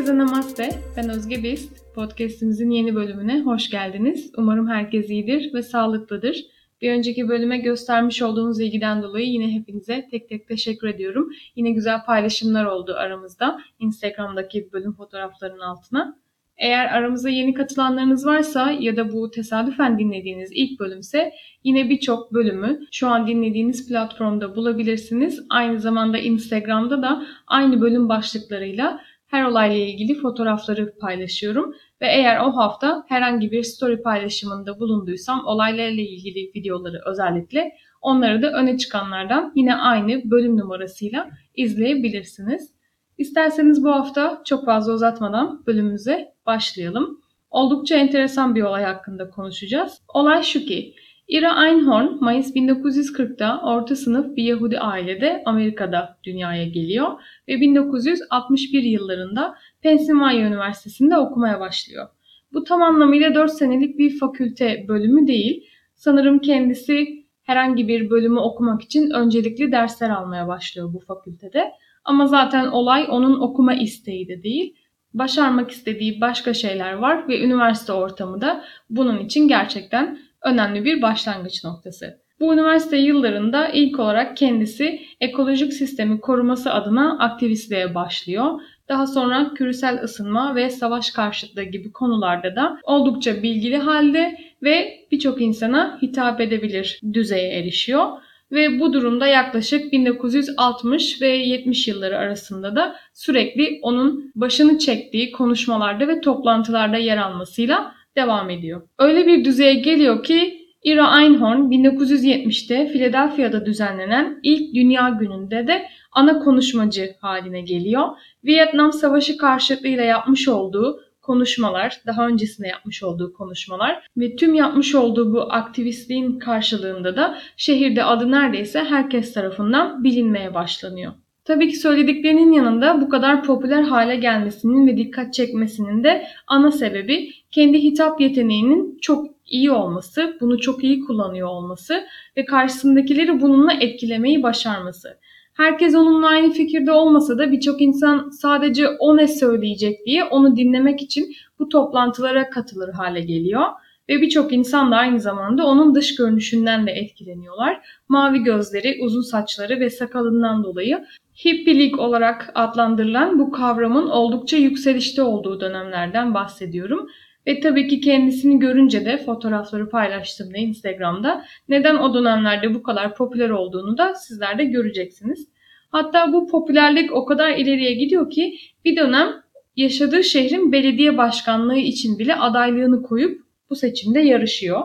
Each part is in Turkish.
Herkese namaste. Ben Özge Bist. Podcast'imizin yeni bölümüne hoş geldiniz. Umarım herkes iyidir ve sağlıklıdır. Bir önceki bölüme göstermiş olduğunuz ilgiden dolayı yine hepinize tek tek teşekkür ediyorum. Yine güzel paylaşımlar oldu aramızda Instagram'daki bölüm fotoğraflarının altına. Eğer aramıza yeni katılanlarınız varsa ya da bu tesadüfen dinlediğiniz ilk bölümse yine birçok bölümü şu an dinlediğiniz platformda bulabilirsiniz. Aynı zamanda Instagram'da da aynı bölüm başlıklarıyla her olayla ilgili fotoğrafları paylaşıyorum. Ve eğer o hafta herhangi bir story paylaşımında bulunduysam olaylarla ilgili videoları özellikle onları da öne çıkanlardan yine aynı bölüm numarasıyla izleyebilirsiniz. İsterseniz bu hafta çok fazla uzatmadan bölümümüze başlayalım. Oldukça enteresan bir olay hakkında konuşacağız. Olay şu ki, Ira Einhorn Mayıs 1940'da orta sınıf bir Yahudi ailede Amerika'da dünyaya geliyor ve 1961 yıllarında Pennsylvania Üniversitesi'nde okumaya başlıyor. Bu tam anlamıyla 4 senelik bir fakülte bölümü değil. Sanırım kendisi herhangi bir bölümü okumak için öncelikli dersler almaya başlıyor bu fakültede. Ama zaten olay onun okuma isteği de değil. Başarmak istediği başka şeyler var ve üniversite ortamı da bunun için gerçekten önemli bir başlangıç noktası. Bu üniversite yıllarında ilk olarak kendisi ekolojik sistemi koruması adına aktivistliğe başlıyor. Daha sonra küresel ısınma ve savaş karşıtlığı gibi konularda da oldukça bilgili halde ve birçok insana hitap edebilir düzeye erişiyor. Ve bu durumda yaklaşık 1960 ve 70 yılları arasında da sürekli onun başını çektiği konuşmalarda ve toplantılarda yer almasıyla devam ediyor. Öyle bir düzeye geliyor ki Ira Einhorn 1970'te Philadelphia'da düzenlenen ilk Dünya Günü'nde de ana konuşmacı haline geliyor. Vietnam Savaşı karşıtlığıyla yapmış olduğu konuşmalar, daha öncesinde yapmış olduğu konuşmalar ve tüm yapmış olduğu bu aktivistliğin karşılığında da şehirde adı neredeyse herkes tarafından bilinmeye başlanıyor. Tabii ki söylediklerinin yanında bu kadar popüler hale gelmesinin ve dikkat çekmesinin de ana sebebi kendi hitap yeteneğinin çok iyi olması, bunu çok iyi kullanıyor olması ve karşısındakileri bununla etkilemeyi başarması. Herkes onunla aynı fikirde olmasa da birçok insan sadece o ne söyleyecek diye onu dinlemek için bu toplantılara katılır hale geliyor. Ve birçok insan da aynı zamanda onun dış görünüşünden de etkileniyorlar. Mavi gözleri, uzun saçları ve sakalından dolayı hippilik olarak adlandırılan bu kavramın oldukça yükselişte olduğu dönemlerden bahsediyorum. Ve tabii ki kendisini görünce de fotoğrafları paylaştığımda Instagram'da neden o dönemlerde bu kadar popüler olduğunu da sizler de göreceksiniz. Hatta bu popülerlik o kadar ileriye gidiyor ki bir dönem yaşadığı şehrin belediye başkanlığı için bile adaylığını koyup bu seçimde yarışıyor.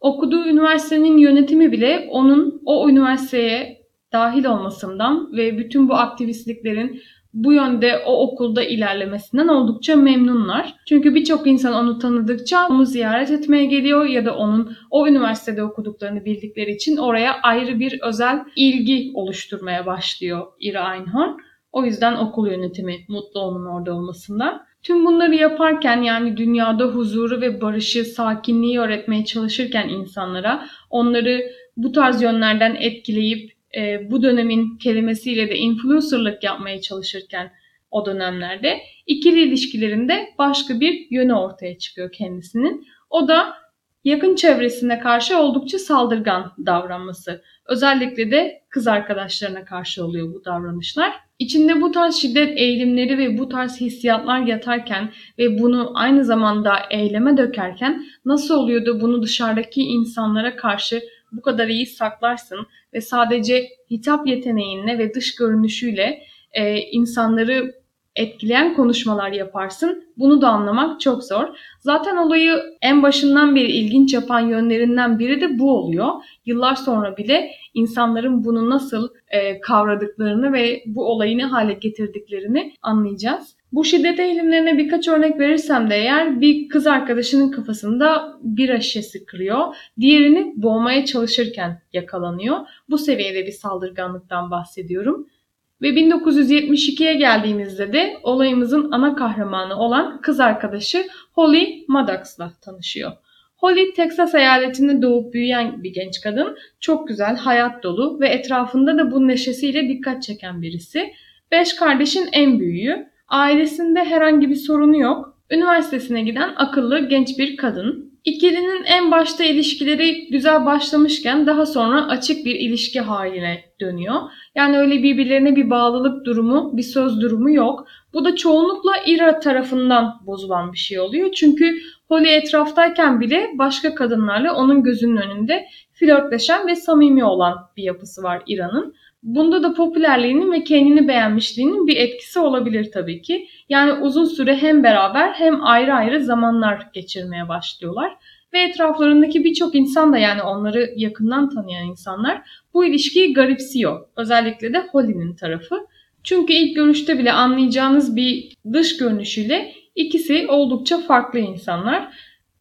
Okuduğu üniversitenin yönetimi bile onun o üniversiteye dahil olmasından ve bütün bu aktivistliklerin bu yönde o okulda ilerlemesinden oldukça memnunlar. Çünkü birçok insan onu tanıdıkça onu ziyaret etmeye geliyor ya da onun o üniversitede okuduklarını bildikleri için oraya ayrı bir özel ilgi oluşturmaya başlıyor Ira Einhorn. O yüzden okul yönetimi mutlu onun orada olmasından. Tüm bunları yaparken yani dünyada huzuru ve barışı, sakinliği öğretmeye çalışırken insanlara onları bu tarz yönlerden etkileyip e, bu dönemin kelimesiyle de influencerlık yapmaya çalışırken o dönemlerde ikili ilişkilerinde başka bir yönü ortaya çıkıyor kendisinin. O da yakın çevresine karşı oldukça saldırgan davranması. Özellikle de kız arkadaşlarına karşı oluyor bu davranışlar. İçinde bu tarz şiddet eğilimleri ve bu tarz hissiyatlar yatarken ve bunu aynı zamanda eyleme dökerken nasıl oluyor da bunu dışarıdaki insanlara karşı bu kadar iyi saklarsın ve sadece hitap yeteneğinle ve dış görünüşüyle e, insanları etkileyen konuşmalar yaparsın. Bunu da anlamak çok zor. Zaten olayı en başından beri ilginç yapan yönlerinden biri de bu oluyor. Yıllar sonra bile insanların bunu nasıl e, kavradıklarını ve bu olayı ne hale getirdiklerini anlayacağız. Bu şiddet eğilimlerine birkaç örnek verirsem de eğer bir kız arkadaşının kafasında bir şişesi kırıyor. Diğerini boğmaya çalışırken yakalanıyor. Bu seviyede bir saldırganlıktan bahsediyorum. Ve 1972'ye geldiğimizde de olayımızın ana kahramanı olan kız arkadaşı Holly Maddox'la tanışıyor. Holly, Texas eyaletinde doğup büyüyen bir genç kadın. Çok güzel, hayat dolu ve etrafında da bu neşesiyle dikkat çeken birisi. Beş kardeşin en büyüğü. Ailesinde herhangi bir sorunu yok. Üniversitesine giden akıllı genç bir kadın. İkilinin en başta ilişkileri güzel başlamışken daha sonra açık bir ilişki haline dönüyor. Yani öyle birbirlerine bir bağlılık durumu, bir söz durumu yok. Bu da çoğunlukla Ira tarafından bozulan bir şey oluyor. Çünkü Holly etraftayken bile başka kadınlarla onun gözünün önünde flörtleşen ve samimi olan bir yapısı var İra'nın. Bunda da popülerliğinin ve kendini beğenmişliğinin bir etkisi olabilir tabii ki. Yani uzun süre hem beraber hem ayrı ayrı zamanlar geçirmeye başlıyorlar. Ve etraflarındaki birçok insan da yani onları yakından tanıyan insanlar bu ilişkiyi garipsiyor. Özellikle de Holly'nin tarafı. Çünkü ilk görüşte bile anlayacağınız bir dış görünüşüyle ikisi oldukça farklı insanlar.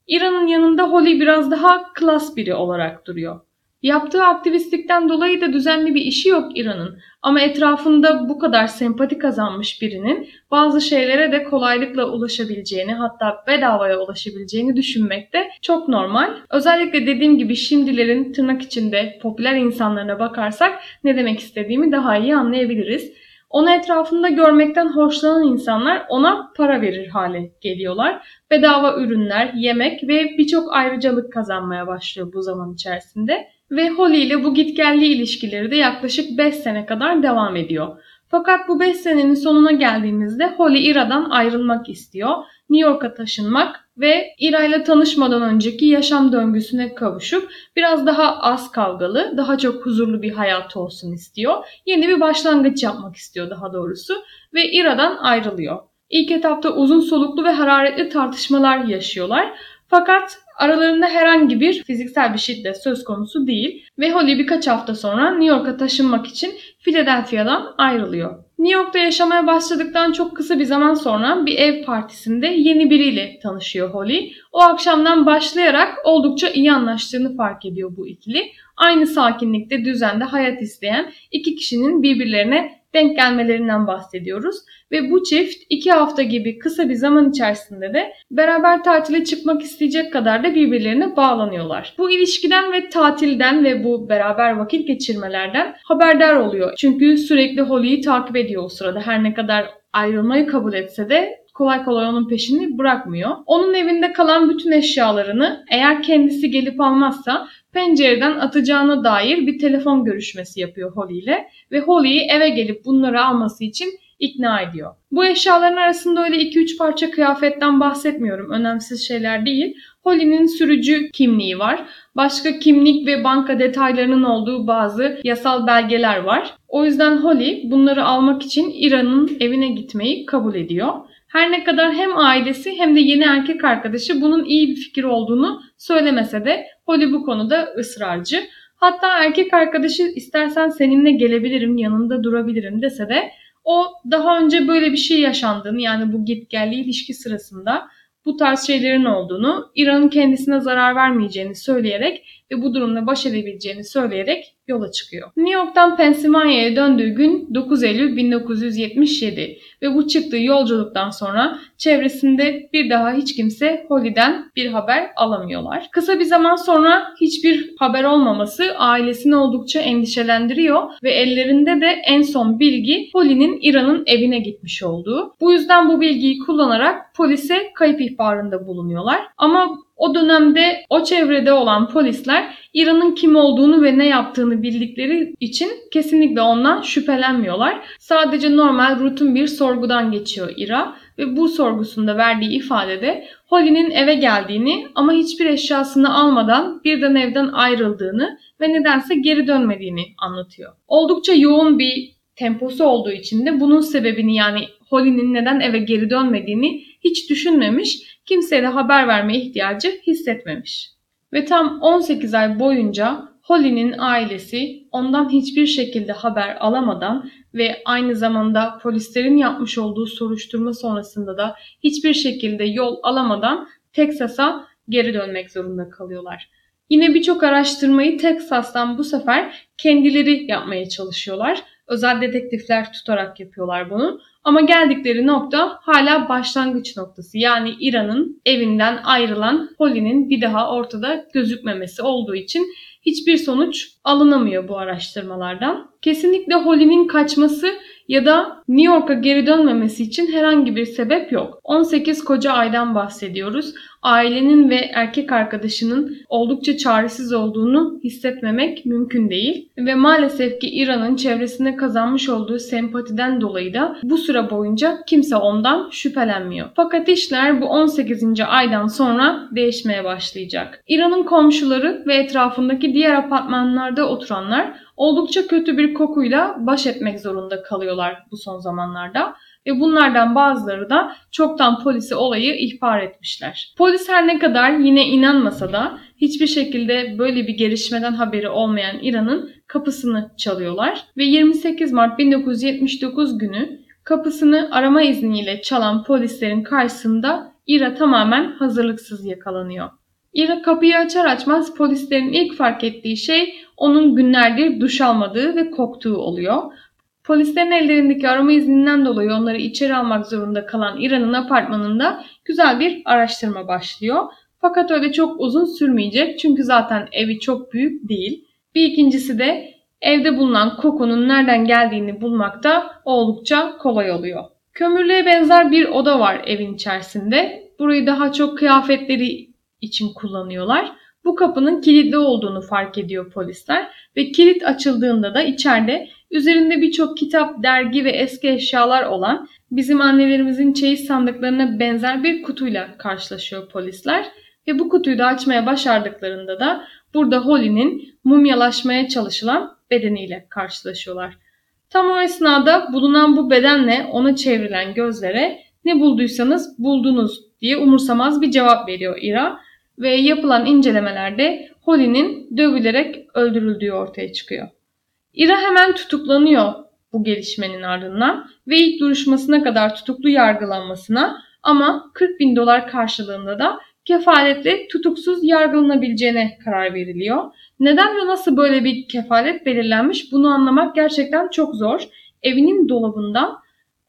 İran'ın yanında Holly biraz daha klas biri olarak duruyor. Yaptığı aktivistlikten dolayı da düzenli bir işi yok İran'ın. Ama etrafında bu kadar sempati kazanmış birinin bazı şeylere de kolaylıkla ulaşabileceğini hatta bedavaya ulaşabileceğini düşünmek de çok normal. Özellikle dediğim gibi şimdilerin tırnak içinde popüler insanlarına bakarsak ne demek istediğimi daha iyi anlayabiliriz. Onu etrafında görmekten hoşlanan insanlar ona para verir hale geliyorlar. Bedava ürünler, yemek ve birçok ayrıcalık kazanmaya başlıyor bu zaman içerisinde. Ve Holly ile bu gitgelli ilişkileri de yaklaşık 5 sene kadar devam ediyor. Fakat bu 5 senenin sonuna geldiğimizde Holly Ira'dan ayrılmak istiyor. New York'a taşınmak ve Ira ile tanışmadan önceki yaşam döngüsüne kavuşup biraz daha az kavgalı, daha çok huzurlu bir hayatı olsun istiyor. Yeni bir başlangıç yapmak istiyor daha doğrusu ve Ira'dan ayrılıyor. İlk etapta uzun soluklu ve hararetli tartışmalar yaşıyorlar. Fakat aralarında herhangi bir fiziksel bir şiddet söz konusu değil ve Holly birkaç hafta sonra New York'a taşınmak için Philadelphia'dan ayrılıyor. New York'ta yaşamaya başladıktan çok kısa bir zaman sonra bir ev partisinde yeni biriyle tanışıyor Holly. O akşamdan başlayarak oldukça iyi anlaştığını fark ediyor bu ikili. Aynı sakinlikte, düzende hayat isteyen iki kişinin birbirlerine denk gelmelerinden bahsediyoruz. Ve bu çift iki hafta gibi kısa bir zaman içerisinde de beraber tatile çıkmak isteyecek kadar da birbirlerine bağlanıyorlar. Bu ilişkiden ve tatilden ve bu beraber vakit geçirmelerden haberdar oluyor. Çünkü sürekli Holly'yi takip ediyor o sırada. Her ne kadar ayrılmayı kabul etse de kolay kolay onun peşini bırakmıyor. Onun evinde kalan bütün eşyalarını eğer kendisi gelip almazsa pencereden atacağına dair bir telefon görüşmesi yapıyor Holly ile ve Holly'yi eve gelip bunları alması için ikna ediyor. Bu eşyaların arasında öyle 2-3 parça kıyafetten bahsetmiyorum. Önemsiz şeyler değil. Holly'nin sürücü kimliği var. Başka kimlik ve banka detaylarının olduğu bazı yasal belgeler var. O yüzden Holly bunları almak için İran'ın evine gitmeyi kabul ediyor. Her ne kadar hem ailesi hem de yeni erkek arkadaşı bunun iyi bir fikir olduğunu söylemese de Holly bu konuda ısrarcı. Hatta erkek arkadaşı istersen seninle gelebilirim, yanında durabilirim dese de o daha önce böyle bir şey yaşandığını yani bu gitgelli ilişki sırasında bu tarz şeylerin olduğunu, İran'ın kendisine zarar vermeyeceğini söyleyerek ve bu durumla baş edebileceğini söyleyerek yola çıkıyor. New York'tan Pennsylvania'ya döndüğü gün 9 Eylül 1977 ve bu çıktığı yolculuktan sonra çevresinde bir daha hiç kimse Holly'den bir haber alamıyorlar. Kısa bir zaman sonra hiçbir haber olmaması ailesini oldukça endişelendiriyor ve ellerinde de en son bilgi Holly'nin İran'ın evine gitmiş olduğu. Bu yüzden bu bilgiyi kullanarak polise kayıp ihbarında bulunuyorlar. Ama o dönemde o çevrede olan polisler İran'ın kim olduğunu ve ne yaptığını bildikleri için kesinlikle ondan şüphelenmiyorlar. Sadece normal rutin bir sorgudan geçiyor İra ve bu sorgusunda verdiği ifadede Holly'nin eve geldiğini ama hiçbir eşyasını almadan birden evden ayrıldığını ve nedense geri dönmediğini anlatıyor. Oldukça yoğun bir temposu olduğu için de bunun sebebini yani Holly'nin neden eve geri dönmediğini hiç düşünmemiş kimseye de haber verme ihtiyacı hissetmemiş. Ve tam 18 ay boyunca Holly'nin ailesi ondan hiçbir şekilde haber alamadan ve aynı zamanda polislerin yapmış olduğu soruşturma sonrasında da hiçbir şekilde yol alamadan Teksas'a geri dönmek zorunda kalıyorlar. Yine birçok araştırmayı Teksas'tan bu sefer kendileri yapmaya çalışıyorlar. Özel detektifler tutarak yapıyorlar bunu. Ama geldikleri nokta hala başlangıç noktası. Yani İran'ın evinden ayrılan Holly'nin bir daha ortada gözükmemesi olduğu için hiçbir sonuç alınamıyor bu araştırmalardan. Kesinlikle Holly'nin kaçması ya da New York'a geri dönmemesi için herhangi bir sebep yok. 18 koca aydan bahsediyoruz. Ailenin ve erkek arkadaşının oldukça çaresiz olduğunu hissetmemek mümkün değil. Ve maalesef ki İran'ın çevresinde kazanmış olduğu sempatiden dolayı da bu süre boyunca kimse ondan şüphelenmiyor. Fakat işler bu 18. aydan sonra değişmeye başlayacak. İran'ın komşuları ve etrafındaki diğer apartmanlarda oturanlar oldukça kötü bir kokuyla baş etmek zorunda kalıyorlar bu son zamanlarda ve bunlardan bazıları da çoktan polise olayı ihbar etmişler. Polis her ne kadar yine inanmasa da hiçbir şekilde böyle bir gelişmeden haberi olmayan İran'ın kapısını çalıyorlar ve 28 Mart 1979 günü kapısını arama izniyle çalan polislerin karşısında İra tamamen hazırlıksız yakalanıyor. İra kapıyı açar açmaz polislerin ilk fark ettiği şey onun günlerdir duş almadığı ve koktuğu oluyor. Polislerin ellerindeki arama izninden dolayı onları içeri almak zorunda kalan İran'ın apartmanında güzel bir araştırma başlıyor. Fakat öyle çok uzun sürmeyecek çünkü zaten evi çok büyük değil. Bir ikincisi de evde bulunan kokunun nereden geldiğini bulmakta oldukça kolay oluyor. Kömürlüğe benzer bir oda var evin içerisinde. Burayı daha çok kıyafetleri için kullanıyorlar. Bu kapının kilitli olduğunu fark ediyor polisler ve kilit açıldığında da içeride üzerinde birçok kitap, dergi ve eski eşyalar olan bizim annelerimizin çeyiz sandıklarına benzer bir kutuyla karşılaşıyor polisler ve bu kutuyu da açmaya başardıklarında da burada Holly'nin mumyalaşmaya çalışılan bedeniyle karşılaşıyorlar. Tam o esnada bulunan bu bedenle ona çevrilen gözlere ne bulduysanız buldunuz diye umursamaz bir cevap veriyor Ira ve yapılan incelemelerde Holly'nin dövülerek öldürüldüğü ortaya çıkıyor. Ira hemen tutuklanıyor bu gelişmenin ardından ve ilk duruşmasına kadar tutuklu yargılanmasına ama 40 bin dolar karşılığında da kefaletle tutuksuz yargılanabileceğine karar veriliyor. Neden ve nasıl böyle bir kefalet belirlenmiş bunu anlamak gerçekten çok zor. Evinin dolabından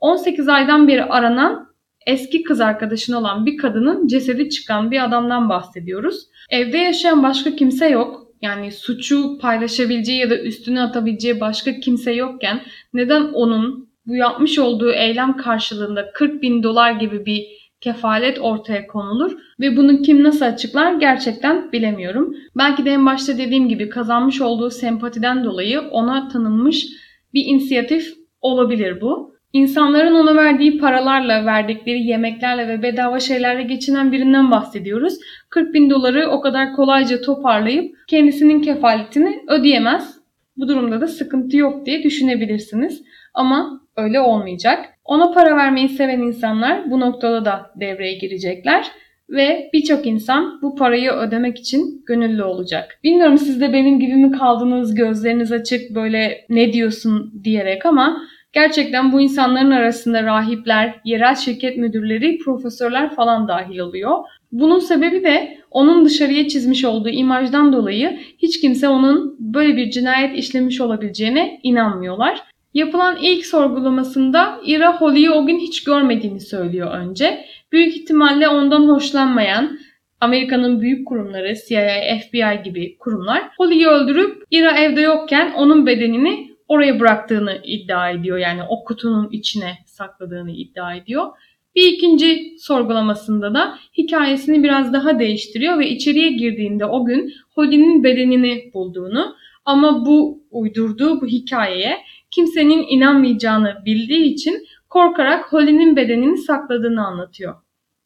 18 aydan beri aranan eski kız arkadaşın olan bir kadının cesedi çıkan bir adamdan bahsediyoruz. Evde yaşayan başka kimse yok. Yani suçu paylaşabileceği ya da üstüne atabileceği başka kimse yokken neden onun bu yapmış olduğu eylem karşılığında 40 bin dolar gibi bir kefalet ortaya konulur ve bunu kim nasıl açıklar gerçekten bilemiyorum. Belki de en başta dediğim gibi kazanmış olduğu sempatiden dolayı ona tanınmış bir inisiyatif olabilir bu. İnsanların ona verdiği paralarla, verdikleri yemeklerle ve bedava şeylerle geçinen birinden bahsediyoruz. 40 bin doları o kadar kolayca toparlayıp kendisinin kefaletini ödeyemez. Bu durumda da sıkıntı yok diye düşünebilirsiniz. Ama öyle olmayacak. Ona para vermeyi seven insanlar bu noktada da devreye girecekler ve birçok insan bu parayı ödemek için gönüllü olacak. Bilmiyorum siz de benim gibi mi kaldınız, gözleriniz açık böyle ne diyorsun diyerek ama Gerçekten bu insanların arasında rahipler, yerel şirket müdürleri, profesörler falan dahil oluyor. Bunun sebebi de onun dışarıya çizmiş olduğu imajdan dolayı hiç kimse onun böyle bir cinayet işlemiş olabileceğine inanmıyorlar. Yapılan ilk sorgulamasında Ira Holly'yi o gün hiç görmediğini söylüyor önce. Büyük ihtimalle ondan hoşlanmayan Amerika'nın büyük kurumları CIA, FBI gibi kurumlar Holly'yi öldürüp Ira evde yokken onun bedenini oraya bıraktığını iddia ediyor. Yani o kutunun içine sakladığını iddia ediyor. Bir ikinci sorgulamasında da hikayesini biraz daha değiştiriyor ve içeriye girdiğinde o gün Holly'nin bedenini bulduğunu ama bu uydurduğu bu hikayeye kimsenin inanmayacağını bildiği için korkarak Holly'nin bedenini sakladığını anlatıyor.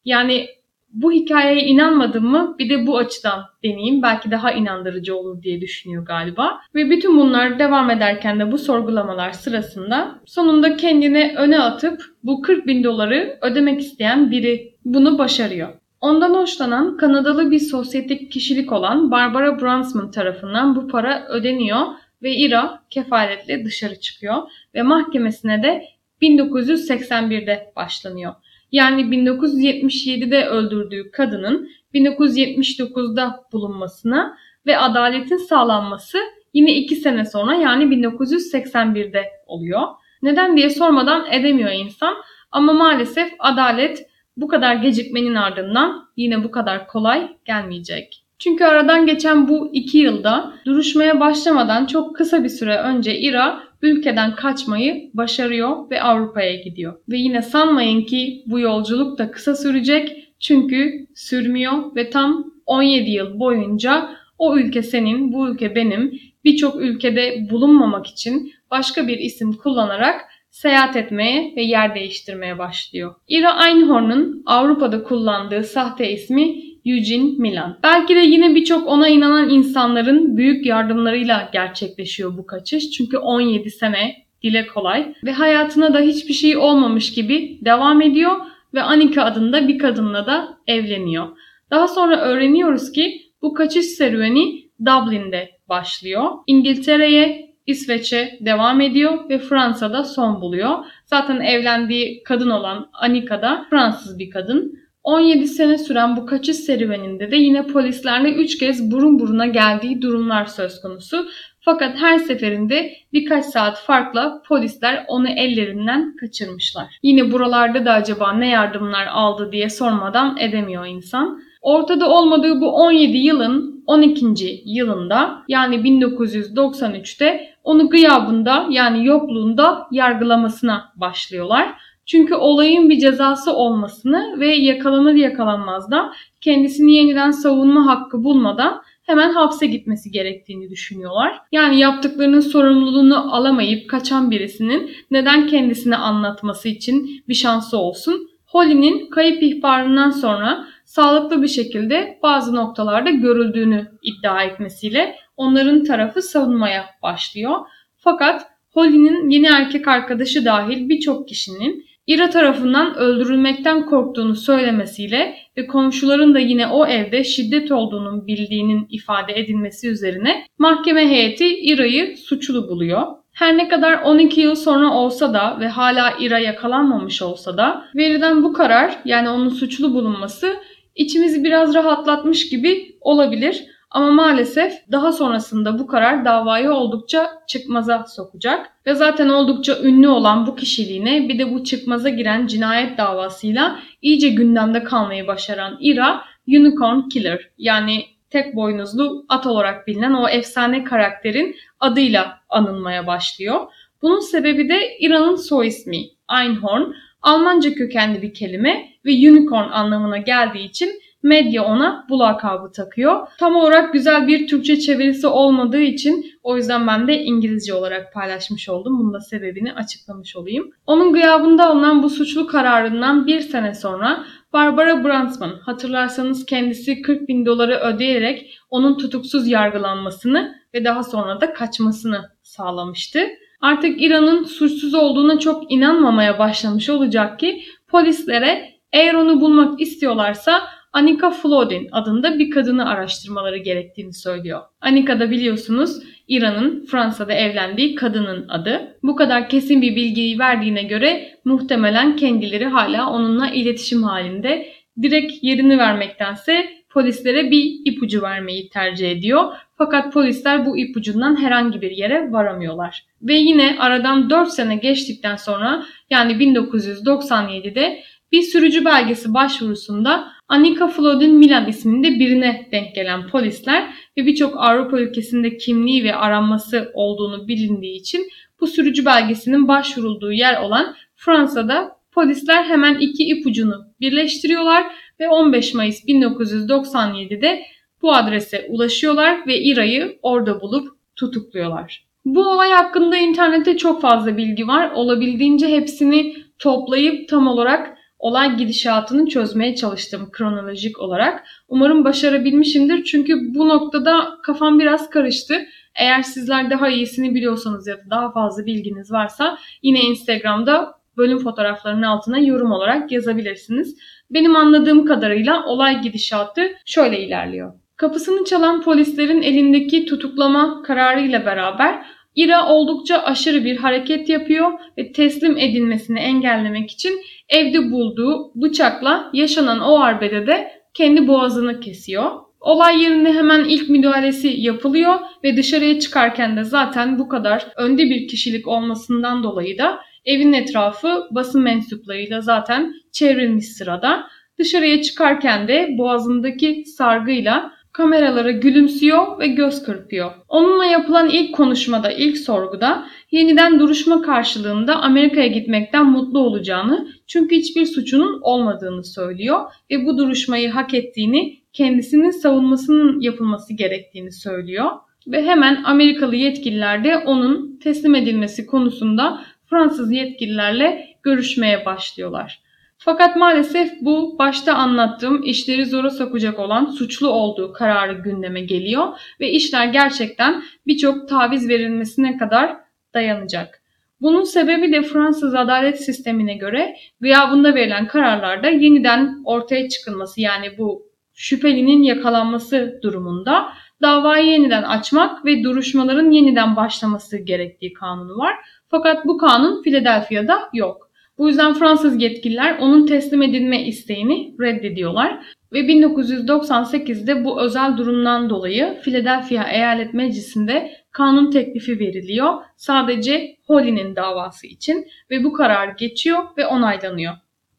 Yani bu hikayeye inanmadım mı bir de bu açıdan deneyeyim belki daha inandırıcı olur diye düşünüyor galiba. Ve bütün bunlar devam ederken de bu sorgulamalar sırasında sonunda kendini öne atıp bu 40 bin doları ödemek isteyen biri bunu başarıyor. Ondan hoşlanan Kanadalı bir sosyetik kişilik olan Barbara Brunsman tarafından bu para ödeniyor ve Ira kefaletle dışarı çıkıyor ve mahkemesine de 1981'de başlanıyor. Yani 1977'de öldürdüğü kadının 1979'da bulunmasına ve adaletin sağlanması yine 2 sene sonra yani 1981'de oluyor. Neden diye sormadan edemiyor insan ama maalesef adalet bu kadar gecikmenin ardından yine bu kadar kolay gelmeyecek. Çünkü aradan geçen bu iki yılda duruşmaya başlamadan çok kısa bir süre önce İra ülkeden kaçmayı başarıyor ve Avrupa'ya gidiyor. Ve yine sanmayın ki bu yolculuk da kısa sürecek çünkü sürmüyor ve tam 17 yıl boyunca o ülke senin, bu ülke benim birçok ülkede bulunmamak için başka bir isim kullanarak seyahat etmeye ve yer değiştirmeye başlıyor. Ira Einhorn'un Avrupa'da kullandığı sahte ismi Eugene Milan. Belki de yine birçok ona inanan insanların büyük yardımlarıyla gerçekleşiyor bu kaçış. Çünkü 17 sene dile kolay ve hayatına da hiçbir şey olmamış gibi devam ediyor ve Anika adında bir kadınla da evleniyor. Daha sonra öğreniyoruz ki bu kaçış serüveni Dublin'de başlıyor. İngiltere'ye, İsveç'e devam ediyor ve Fransa'da son buluyor. Zaten evlendiği kadın olan Anika da Fransız bir kadın. 17 sene süren bu kaçış serüveninde de yine polislerle 3 kez burun buruna geldiği durumlar söz konusu. Fakat her seferinde birkaç saat farkla polisler onu ellerinden kaçırmışlar. Yine buralarda da acaba ne yardımlar aldı diye sormadan edemiyor insan. Ortada olmadığı bu 17 yılın 12. yılında yani 1993'te onu gıyabında yani yokluğunda yargılamasına başlıyorlar. Çünkü olayın bir cezası olmasını ve yakalanır yakalanmaz da kendisini yeniden savunma hakkı bulmadan hemen hapse gitmesi gerektiğini düşünüyorlar. Yani yaptıklarının sorumluluğunu alamayıp kaçan birisinin neden kendisine anlatması için bir şansı olsun. Holly'nin kayıp ihbarından sonra sağlıklı bir şekilde bazı noktalarda görüldüğünü iddia etmesiyle onların tarafı savunmaya başlıyor. Fakat Holly'nin yeni erkek arkadaşı dahil birçok kişinin Ira tarafından öldürülmekten korktuğunu söylemesiyle ve komşuların da yine o evde şiddet olduğunu bildiğinin ifade edilmesi üzerine mahkeme heyeti Ira'yı suçlu buluyor. Her ne kadar 12 yıl sonra olsa da ve hala Ira yakalanmamış olsa da verilen bu karar yani onun suçlu bulunması içimizi biraz rahatlatmış gibi olabilir. Ama maalesef daha sonrasında bu karar davayı oldukça çıkmaza sokacak. Ve zaten oldukça ünlü olan bu kişiliğine bir de bu çıkmaza giren cinayet davasıyla iyice gündemde kalmayı başaran Ira, Unicorn Killer yani tek boynuzlu at olarak bilinen o efsane karakterin adıyla anılmaya başlıyor. Bunun sebebi de İran'ın soy ismi Einhorn, Almanca kökenli bir kelime ve unicorn anlamına geldiği için medya ona bu lakabı takıyor. Tam olarak güzel bir Türkçe çevirisi olmadığı için o yüzden ben de İngilizce olarak paylaşmış oldum. Bunun da sebebini açıklamış olayım. Onun gıyabında alınan bu suçlu kararından bir sene sonra Barbara Brandsman hatırlarsanız kendisi 40 bin doları ödeyerek onun tutuksuz yargılanmasını ve daha sonra da kaçmasını sağlamıştı. Artık İran'ın suçsuz olduğuna çok inanmamaya başlamış olacak ki polislere eğer onu bulmak istiyorlarsa Anika Flodin adında bir kadını araştırmaları gerektiğini söylüyor. Anika da biliyorsunuz İran'ın Fransa'da evlendiği kadının adı. Bu kadar kesin bir bilgiyi verdiğine göre muhtemelen kendileri hala onunla iletişim halinde. Direkt yerini vermektense polislere bir ipucu vermeyi tercih ediyor. Fakat polisler bu ipucundan herhangi bir yere varamıyorlar. Ve yine aradan 4 sene geçtikten sonra yani 1997'de bir sürücü belgesi başvurusunda Anika Flodin Milan isminde birine denk gelen polisler ve birçok Avrupa ülkesinde kimliği ve aranması olduğunu bilindiği için bu sürücü belgesinin başvurulduğu yer olan Fransa'da polisler hemen iki ipucunu birleştiriyorlar ve 15 Mayıs 1997'de bu adrese ulaşıyorlar ve İra'yı orada bulup tutukluyorlar. Bu olay hakkında internette çok fazla bilgi var. Olabildiğince hepsini toplayıp tam olarak olay gidişatını çözmeye çalıştım kronolojik olarak. Umarım başarabilmişimdir çünkü bu noktada kafam biraz karıştı. Eğer sizler daha iyisini biliyorsanız ya da daha fazla bilginiz varsa yine Instagram'da bölüm fotoğraflarının altına yorum olarak yazabilirsiniz. Benim anladığım kadarıyla olay gidişatı şöyle ilerliyor. Kapısını çalan polislerin elindeki tutuklama kararıyla beraber İra oldukça aşırı bir hareket yapıyor ve teslim edilmesini engellemek için evde bulduğu bıçakla yaşanan o arbede kendi boğazını kesiyor. Olay yerinde hemen ilk müdahalesi yapılıyor ve dışarıya çıkarken de zaten bu kadar önde bir kişilik olmasından dolayı da evin etrafı basın mensuplarıyla zaten çevrilmiş sırada. Dışarıya çıkarken de boğazındaki sargıyla kameralara gülümsüyor ve göz kırpıyor. Onunla yapılan ilk konuşmada, ilk sorguda yeniden duruşma karşılığında Amerika'ya gitmekten mutlu olacağını çünkü hiçbir suçunun olmadığını söylüyor ve bu duruşmayı hak ettiğini, kendisinin savunmasının yapılması gerektiğini söylüyor ve hemen Amerikalı yetkililer de onun teslim edilmesi konusunda Fransız yetkililerle görüşmeye başlıyorlar. Fakat maalesef bu başta anlattığım işleri zora sokacak olan suçlu olduğu kararı gündeme geliyor ve işler gerçekten birçok taviz verilmesine kadar dayanacak. Bunun sebebi de Fransız adalet sistemine göre gıyabında verilen kararlarda yeniden ortaya çıkılması yani bu şüphelinin yakalanması durumunda davayı yeniden açmak ve duruşmaların yeniden başlaması gerektiği kanunu var. Fakat bu kanun Philadelphia'da yok. Bu yüzden Fransız yetkililer onun teslim edilme isteğini reddediyorlar ve 1998'de bu özel durumdan dolayı Philadelphia Eyalet Meclisi'nde kanun teklifi veriliyor. Sadece Holly'nin davası için ve bu karar geçiyor ve onaylanıyor.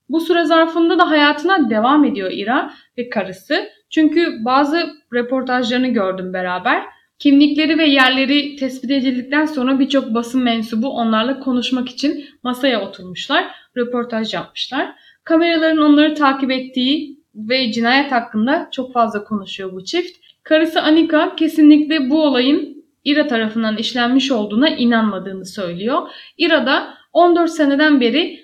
Bu süre zarfında da hayatına devam ediyor Ira ve karısı. Çünkü bazı reportajlarını gördüm beraber. Kimlikleri ve yerleri tespit edildikten sonra birçok basın mensubu onlarla konuşmak için masaya oturmuşlar, röportaj yapmışlar. Kameraların onları takip ettiği ve cinayet hakkında çok fazla konuşuyor bu çift. Karısı Anika kesinlikle bu olayın Ira tarafından işlenmiş olduğuna inanmadığını söylüyor. Ira da 14 seneden beri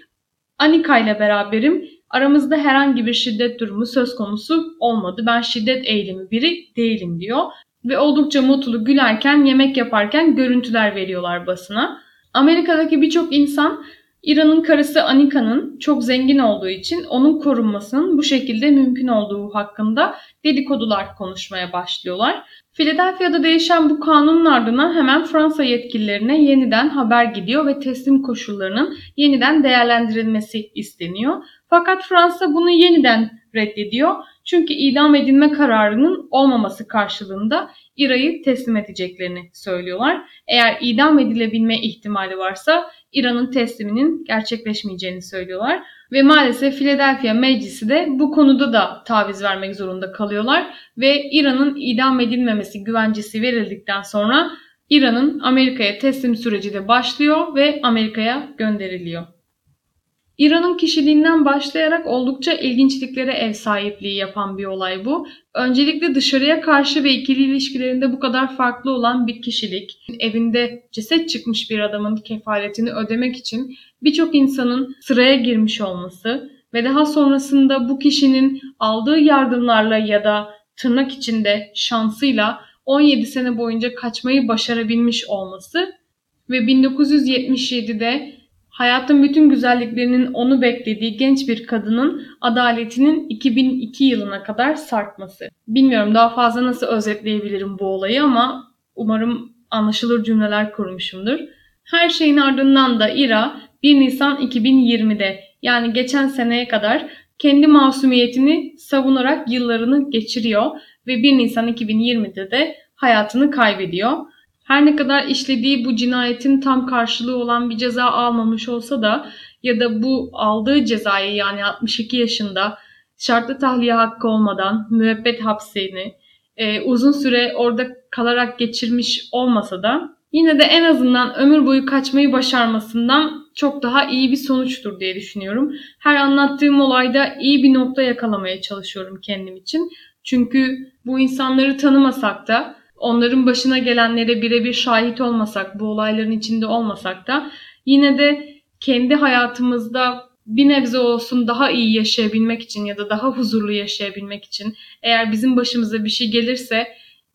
Anika ile beraberim. Aramızda herhangi bir şiddet durumu söz konusu olmadı. Ben şiddet eğilimi biri değilim diyor ve oldukça mutlu gülerken yemek yaparken görüntüler veriyorlar basına. Amerika'daki birçok insan İran'ın karısı Anika'nın çok zengin olduğu için onun korunmasının bu şekilde mümkün olduğu hakkında dedikodular konuşmaya başlıyorlar. Philadelphia'da değişen bu kanunun ardından hemen Fransa yetkililerine yeniden haber gidiyor ve teslim koşullarının yeniden değerlendirilmesi isteniyor. Fakat Fransa bunu yeniden reddediyor. Çünkü idam edilme kararının olmaması karşılığında İra'yı teslim edeceklerini söylüyorlar. Eğer idam edilebilme ihtimali varsa İran'ın tesliminin gerçekleşmeyeceğini söylüyorlar. Ve maalesef Philadelphia Meclisi de bu konuda da taviz vermek zorunda kalıyorlar. Ve İran'ın idam edilmemesi güvencesi verildikten sonra İran'ın Amerika'ya teslim süreci de başlıyor ve Amerika'ya gönderiliyor. İran'ın kişiliğinden başlayarak oldukça ilginçliklere ev sahipliği yapan bir olay bu. Öncelikle dışarıya karşı ve ikili ilişkilerinde bu kadar farklı olan bir kişilik. Evinde ceset çıkmış bir adamın kefaletini ödemek için birçok insanın sıraya girmiş olması ve daha sonrasında bu kişinin aldığı yardımlarla ya da tırnak içinde şansıyla 17 sene boyunca kaçmayı başarabilmiş olması ve 1977'de hayatın bütün güzelliklerinin onu beklediği genç bir kadının adaletinin 2002 yılına kadar sarkması. Bilmiyorum daha fazla nasıl özetleyebilirim bu olayı ama umarım anlaşılır cümleler kurmuşumdur. Her şeyin ardından da Ira 1 Nisan 2020'de yani geçen seneye kadar kendi masumiyetini savunarak yıllarını geçiriyor ve 1 Nisan 2020'de de hayatını kaybediyor her ne kadar işlediği bu cinayetin tam karşılığı olan bir ceza almamış olsa da ya da bu aldığı cezayı yani 62 yaşında şartlı tahliye hakkı olmadan müebbet hapsini e, uzun süre orada kalarak geçirmiş olmasa da yine de en azından ömür boyu kaçmayı başarmasından çok daha iyi bir sonuçtur diye düşünüyorum. Her anlattığım olayda iyi bir nokta yakalamaya çalışıyorum kendim için. Çünkü bu insanları tanımasak da onların başına gelenlere birebir şahit olmasak, bu olayların içinde olmasak da yine de kendi hayatımızda bir nebze olsun daha iyi yaşayabilmek için ya da daha huzurlu yaşayabilmek için eğer bizim başımıza bir şey gelirse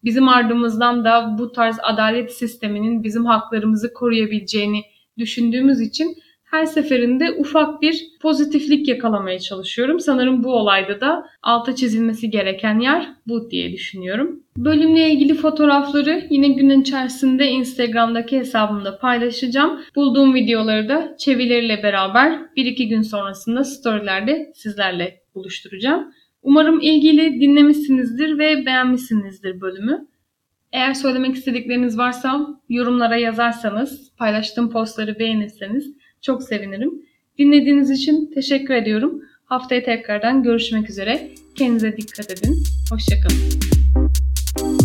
bizim ardımızdan da bu tarz adalet sisteminin bizim haklarımızı koruyabileceğini düşündüğümüz için her seferinde ufak bir pozitiflik yakalamaya çalışıyorum. Sanırım bu olayda da alta çizilmesi gereken yer bu diye düşünüyorum. Bölümle ilgili fotoğrafları yine günün içerisinde Instagram'daki hesabımda paylaşacağım. Bulduğum videoları da çevileriyle beraber 1-2 gün sonrasında storylerde sizlerle buluşturacağım. Umarım ilgili dinlemişsinizdir ve beğenmişsinizdir bölümü. Eğer söylemek istedikleriniz varsa yorumlara yazarsanız, paylaştığım postları beğenirseniz çok sevinirim. Dinlediğiniz için teşekkür ediyorum. Haftaya tekrardan görüşmek üzere. Kendinize dikkat edin. Hoşçakalın.